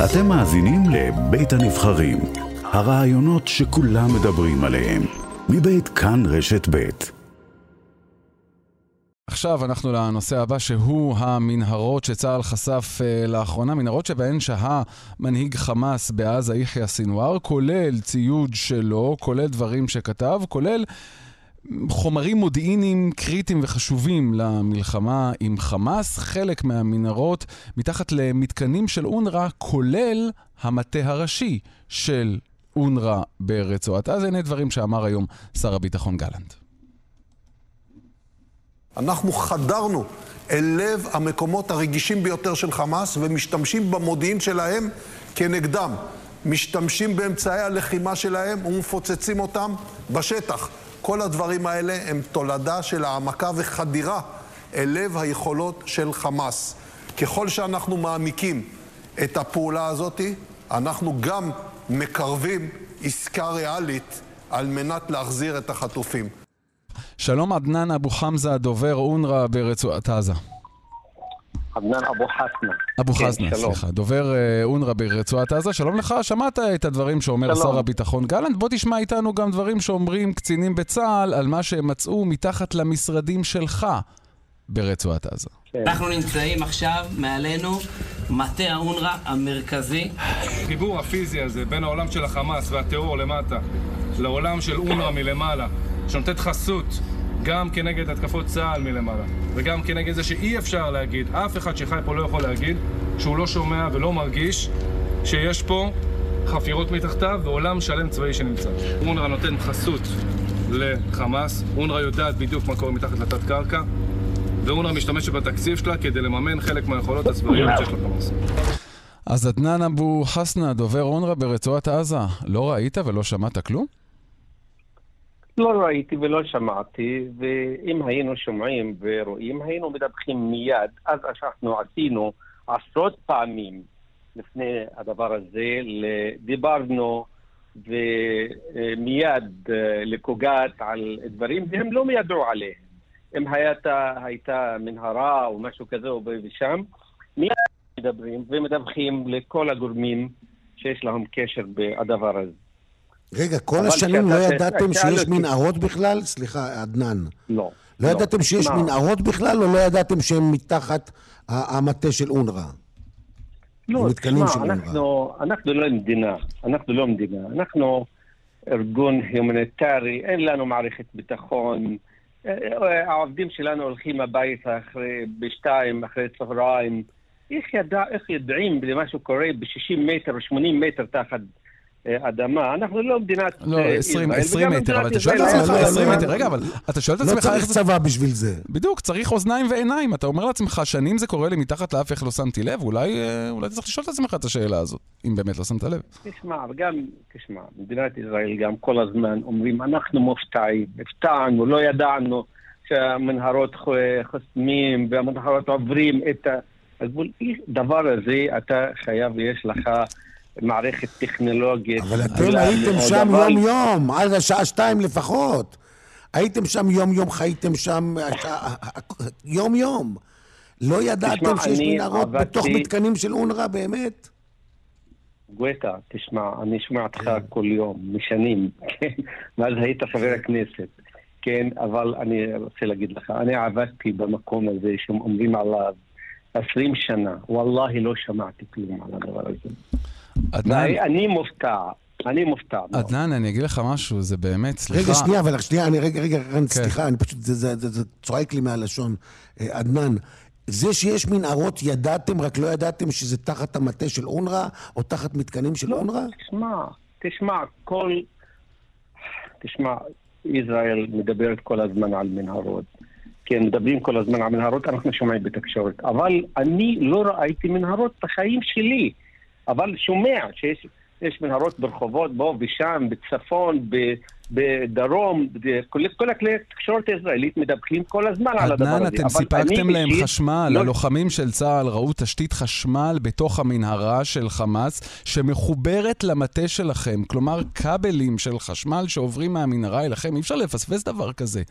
אתם מאזינים לבית הנבחרים, הרעיונות שכולם מדברים עליהם, מבית כאן רשת בית. עכשיו אנחנו לנושא הבא שהוא המנהרות שצה"ל חשף uh, לאחרונה, מנהרות שבהן שהה מנהיג חמאס בעזה יחיא סינואר, כולל ציוד שלו, כולל דברים שכתב, כולל חומרים מודיעיניים קריטיים וחשובים למלחמה עם חמאס. חלק מהמנהרות מתחת למתקנים של אונר"א, כולל המטה הראשי של אונר"א ברצועת עזה. הנה דברים שאמר היום שר הביטחון גלנט. אנחנו חדרנו אל לב המקומות הרגישים ביותר של חמאס ומשתמשים במודיעין שלהם כנגדם. משתמשים באמצעי הלחימה שלהם ומפוצצים אותם בשטח. כל הדברים האלה הם תולדה של העמקה וחדירה אל לב היכולות של חמאס. ככל שאנחנו מעמיקים את הפעולה הזאת, אנחנו גם מקרבים עסקה ריאלית על מנת להחזיר את החטופים. שלום עדנאן אבו חמזה, דובר אונר"א ברצועת עזה. עדנאן אבו חסנה. אבו כן, חסנה, שלום. סליחה. דובר אה, אונר"א ברצועת עזה. שלום לך, שמעת את הדברים שאומר שלום. שר הביטחון גלנט. בוא תשמע איתנו גם דברים שאומרים קצינים בצה"ל על מה שהם מצאו מתחת למשרדים שלך ברצועת עזה. אנחנו נמצאים עכשיו מעלינו מטה האונר"א המרכזי. החיבור הפיזי הזה בין העולם של החמאס והטרור למטה לעולם של אונר"א מלמעלה, שנותנת חסות גם כנגד התקפות צה"ל מלמעלה וגם כנגד זה שאי אפשר להגיד, אף אחד שחי פה לא יכול להגיד שהוא לא שומע ולא מרגיש שיש פה חפירות מתחתיו ועולם שלם צבאי שנמצא. אונר"א נותן חסות לחמאס, אונר"א יודעת בדיוק מה קורה מתחת לתת קרקע ואונר"א משתמשת בתקציב שלה כדי לממן חלק מהיכולות הצבאיות שיש לחמאס. אז עדנאן אבו חסנה, דובר אונר"א ברצועת עזה, לא ראית ולא שמעת כלום? לא ראיתי ולא שמעתי, ואם היינו שומעים ורואים, היינו מדווחים מיד. אז אנחנו עשינו עשרות פעמים לפני הדבר הזה, דיברנו ומיד אה, לקוגת על דברים, והם לא ידעו עליהם. אם הייתה, הייתה מנהרה או משהו כזה או ושם, מיד מדברים ומדווחים לכל הגורמים שיש להם קשר בדבר הזה. רגע, כל השנים לא ידעתם שיש. מנהרות בכלל? סליחה, עדנאן. לא. לא ידעתם שיש מנהרות בכלל, או לא ידעתם שהם מתחת המטה של אונר"א? לא, תשמע, אונר"א. אנחנו, אנחנו לא מדינה, אנחנו לא מדינה, אנחנו ארגון הומניטרי, אין לנו מערכת ביטחון. אה, אה, העובדים שלנו הולכים הביתה אחרי, בשתיים, אחרי צהריים. איך, ידע, איך יודעים למה שקורה ב-60 מטר או 80 מטר תחת אדמה? אנחנו לא מדינת לא, אה, 20 ישראל, 20 וגם מטר, אבל אתה שואל את עצמך, אין לה 20 זמן. מטר, רגע, אבל אתה שואל את לא עצמך צריך איך זה... צבא בשביל זה. בדיוק, צריך אוזניים ועיניים. אתה אומר לעצמך, שנים זה קורה לי מתחת לאף, איך לא שמתי לב? אולי אה, אתה צריך לשאול את עצמך את השאלה הזאת, אם באמת לא שמת לב. תשמע, וגם, תשמע, מדינת ישראל גם כל הזמן אומרים, אנחנו מופתעים, הפתענו, לא ידענו שהמנהרות חוסמים והמנהרות עוברים את הגבול. דבר הזה, אתה חייב, יש לך מערכת טכנולוגית. אבל אתם הייתם מאוד, שם אבל- יום-יום, עד השעה שתיים לפחות. הייתם שם יום-יום, חייתם שם השעה- יום-יום. לא ידעתם שיש אני מנהרות עבדתי- בתוך מתקנים של אונר"א באמת? גואטה, תשמע, אני שומע אותך כל יום, משנים, כן? מאז היית חבר הכנסת, כן? אבל אני רוצה להגיד לך, אני עבדתי במקום הזה שאומרים עליו 20 שנה, וואללה לא שמעתי כלום על הדבר הזה. עדנאן, אני מופתע, אני מופתע. עדנאן, אני אגיד לך משהו, זה באמת, סליחה. רגע, שנייה, אבל שנייה, אני רגע, רגע, רן, כן. סליחה, אני פשוט, זה- זה זה- זה צועק לי מהלשון. אה, עדנאן, זה שיש מנהרות ידעתם, רק לא ידעתם שזה תחת המטה של אונר"א, או תחת מתקנים של אונר"א? תשמע, תשמע, כל... תשמע, ישראל מדברת כל הזמן על מנהרות. כן, מדברים כל הזמן על מנהרות, אנחנו שומעים בתקשורת. אבל אני לא ראיתי מנהרות בחיים שלי. אבל שומע שיש יש מנהרות ברחובות, פה ושם, בצפון, ב, בדרום, כל, כל הכלי התקשורת הישראלית מדווחים כל הזמן על הדבר הזה. עדנאן, אתם סיפקתם להם אישית חשמל, לא- הלוחמים של צה"ל ראו תשתית חשמל בתוך המנהרה של חמאס, שמחוברת למטה שלכם, כלומר כבלים של חשמל שעוברים מהמנהרה אליכם, אי אפשר לפספס דבר כזה.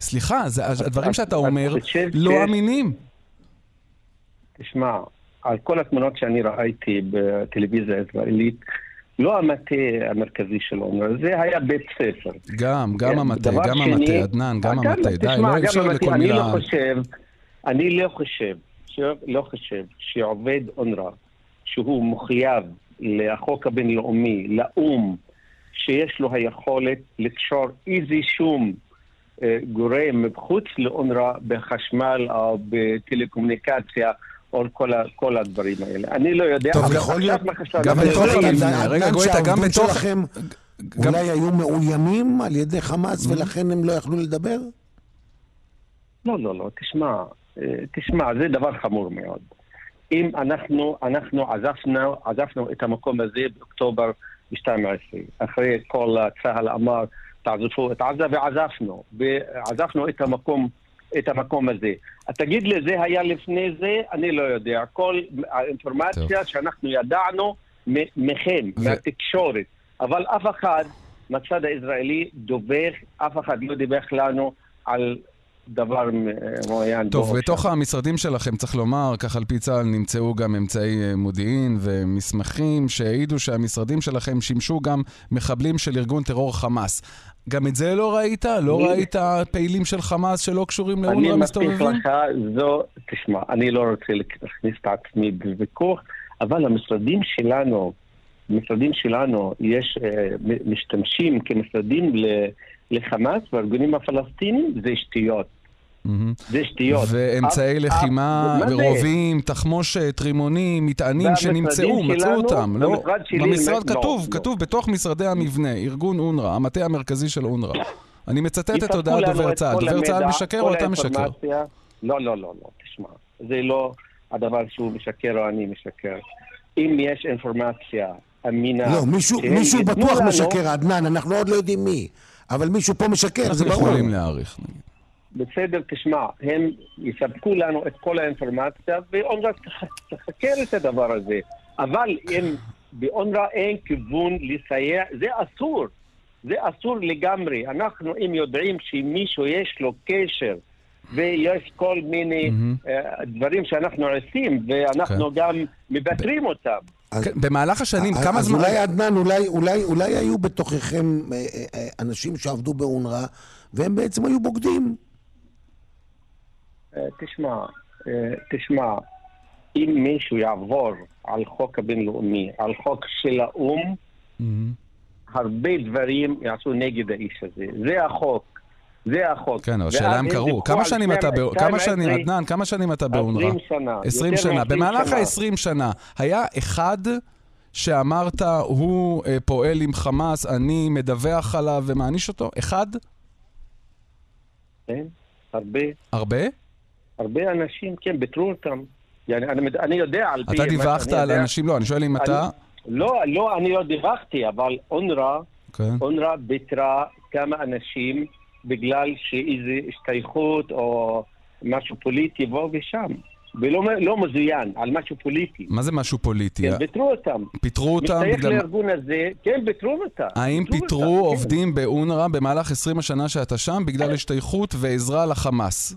סליחה, זה, הדברים שאתה אתה אומר לא אמינים. תשמע, על כל התמונות שאני ראיתי בטלוויזיה הישראלית, לא המטה המרכזי של אונר"א, זה היה בית ספר. גם, גם כן, המטה, גם שני- המטה, עדנן, גם אה, המטה. די, לא אפשר לכל אני מילה... לא חושב, אני לא חושב, לא חושב שעובד אונר"א, שהוא מחויב לחוק הבינלאומי, לאו"ם, שיש לו היכולת לקשור איזה שום אה, גורם מחוץ לאונר"א בחשמל או בטלקומוניקציה או כל, ה, כל הדברים האלה. אני לא יודע, טוב, אבל יכול להיות-? גם יודע. המבנה. רגע, גואטה, גם בתוך- שלכם גם- אולי היו מאוימים על ידי חמאס ולכן הם לא יכלו לדבר? לא, לא, לא, תשמע, אה, תשמע, זה דבר חמור מאוד. אם אנחנו, אנחנו עזבנו, עזבנו את המקום הזה באוקטובר 12, אחרי כל צה"ל אמר, תעזבו את עזה, ועזבנו, ועזבנו את המקום, את המקום הזה. תגיד לי, זה היה לפני זה? אני לא יודע. כל האינפורמציה שאנחנו ידענו מכם, ו- מהתקשורת, אבל אף אחד מהצד הישראלי דובר, אף אחד לא דיווח לנו על דבר מעוין. טוב, בו בתוך שם. המשרדים שלכם, צריך לומר, כך על פי צה"ל נמצאו גם אמצעי אה, מודיעין ומסמכים שהעידו שהמשרדים שלכם שימשו גם מחבלים של ארגון טרור חמאס. גם את זה לא ראית? לא אני- ראית פעילים של חמאס שלא קשורים אני לאונר"א מבטיח מסתובבים? לך, זו, תשמע, אני לא רוצה להכניס את עצמי בוויכוח, אבל המשרדים שלנו, המשרדים שלנו, יש, אה, משתמשים כמשרדים לחמאס והארגונים הפלסטינים, זה שטויות. מהמם. זה שטויות. ואמצעי לחימה? רובים, תחמושת, רימונים, מטענים שנמצאו, מצאו אותם. לא, במשרד שלי, במשרד לא, כתוב, לא. כתוב בתוך משרדי המבנה, ארגון אונר"א, המטה המרכזי של אונר"א. אני מצטט את הודעת דובר צה"ל. דובר צה"ל משקר או אתה משקר? לא, לא, לא, לא, תשמע. זה לא הדבר שהוא משקר או אני משקר. אם יש אינפורמציה אמינה... לא, מישהו בטוח משקר, עדנן, אנחנו עוד לא יודעים מי. אבל מישהו פה משקר, זה אנחנו ברור. יכולים להעריך. נגיד. בסדר, תשמע, הם יספקו לנו את כל האינפורמציה, ואונר"א תח- תחקר את הדבר הזה. אבל אם באונר"א אין כיוון לסייע, זה אסור. זה אסור לגמרי. אנחנו, אם יודעים שמישהו יש לו קשר, ויש כל מיני מהמם. אה, דברים שאנחנו עושים, ואנחנו גם מבקרים אותם. אז- כן, במהלך השנים, אז- כמה זמן... אז אולי עדנן, אולי, אולי, אולי היו בתוככם אה, אה, אה, אנשים שעבדו באונר"א, והם בעצם היו בוגדים. אה, תשמע, אה, תשמע, אם מישהו יעבור על חוק הבינלאומי, על חוק של האו"ם, מהמם. הרבה דברים יעשו נגד האיש הזה. זה החוק. זה החוק. כן, אבל השאלה הם קרו. כמה שנים אתה ב... 12, כמה שנים, 12, עדנן, כמה שנים אתה באונר"א? 20 שנה. 20 יותר שנה. מ-20 במהלך שנה. ה-20 שנה, היה אחד שאמרת, הוא אה, פועל עם חמאס, אני מדווח עליו ומעניש אותו? אחד? כן, הרבה, הרבה? הרבה אנשים, כן, ביטרו אותם. يعني, אני, מד- אני יודע על פי... אתה מה דיווחת שאני על יודע. אנשים, לא, אני שואל אם אתה... לא, לא, אני לא דיווחתי, אבל אונר"א, כן. אונר"א ביטרה כמה אנשים בגלל שאיזו השתייכות או משהו פוליטי פה ושם. ולא לא מזוין, על משהו פוליטי. מה זה משהו פוליטי? כן, ביטרו אותם. פיטרו אותם משתייך בגלל... לארגון הזה, כן, ביטרו אותם. האם ביטרו פיטרו אותם, כן. עובדים באונר"א במהלך 20 השנה שאתה שם בגלל השתייכות ועזרה לחמאס?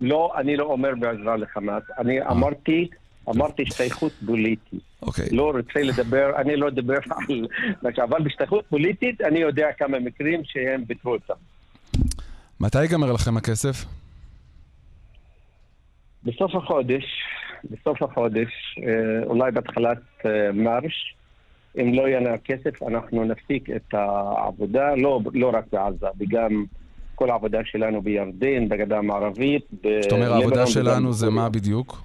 לא, אני לא אומר בעזרה לחמאס. אני אמרתי, אמרתי השתייכות פוליטית. אוקיי. לא רוצה לדבר, אני לא אדבר על... אבל בהשתייכות פוליטית אני יודע כמה מקרים שהם ביטרו אותם. מתי ייגמר לכם הכסף? בסוף החודש, בסוף החודש, אה, אולי בהתחלת אה, מרש, אם לא יהיה לנו כסף, אנחנו נפסיק את העבודה, לא, לא רק בעזה, וגם כל העבודה שלנו בירדן, בגדה המערבית. זאת אומרת, העבודה שלנו זה. מה בדיוק?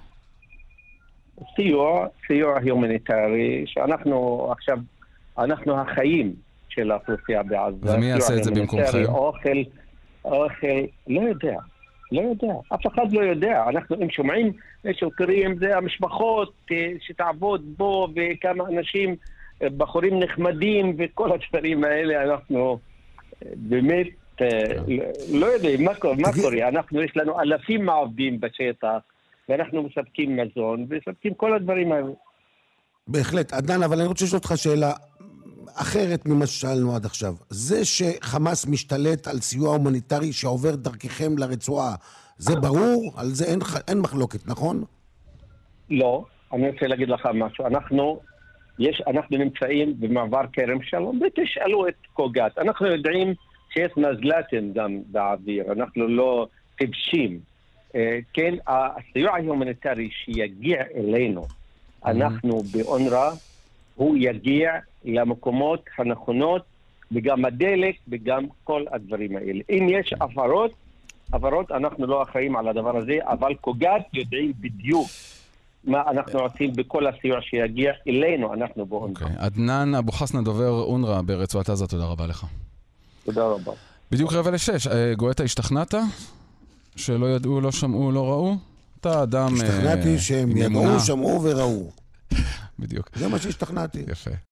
סיוע, סיוע הומניטרי, שאנחנו עכשיו, אנחנו החיים של האוכלוסייה בעזה. ומי יעשה את זה במקומכם? אוכל, אוכל, לא יודע, לא יודע, אף אחד לא יודע. אנחנו, אם שומעים שקוראים, זה המשפחות אה, שתעבוד בו, וכמה אנשים, אה, בחורים נחמדים, וכל הדברים האלה, אנחנו אה, באמת לא- לא יודעים מה קורה, מה קורה. אנחנו, יש לנו אלפים מהעובדים בשטח. ואנחנו מספקים מזון, ומספקים כל הדברים האלה. בהחלט. עדנן, אבל אני רוצה לשאול אותך שאלה אחרת ממה ששאלנו עד עכשיו. זה שחמאס משתלט על סיוע הומניטרי שעובר דרככם לרצועה, זה ברור? על זה אין, אין מחלוקת, נכון? לא, אני רוצה להגיד לך משהו. אנחנו, יש, אנחנו נמצאים במעבר כרם שלום, ותשאלו את COGAT. אנחנו יודעים שיש מזל"טים גם באוויר, אנחנו לא טיפשים. אה, כן, הסיוע ההומניטרי שיגיע אלינו, אנחנו באונר"א, הוא יגיע למקומות הנכונות, וגם הדלק וגם כל הדברים האלה. אם יש הפרות, הפרות, אנחנו לא אחראים על הדבר הזה, אבל COGAT יודעים בדיוק מה אנחנו עושים בכל הסיוע שיגיע אלינו, אנחנו באונר"א. אוקיי. עדנאן אבו חסנה, דובר אונר"א ברצועת עזה, תודה רבה לך. תודה רבה. בדיוק רבע לשש. אה, גואטה, השתכנעת? שלא ידעו, לא שמעו, לא ראו? אתה אדם... אה, השתכנעתי שהם ידעו. שמעו וראו. בדיוק. זה מה שהשתכנעתי. יפה.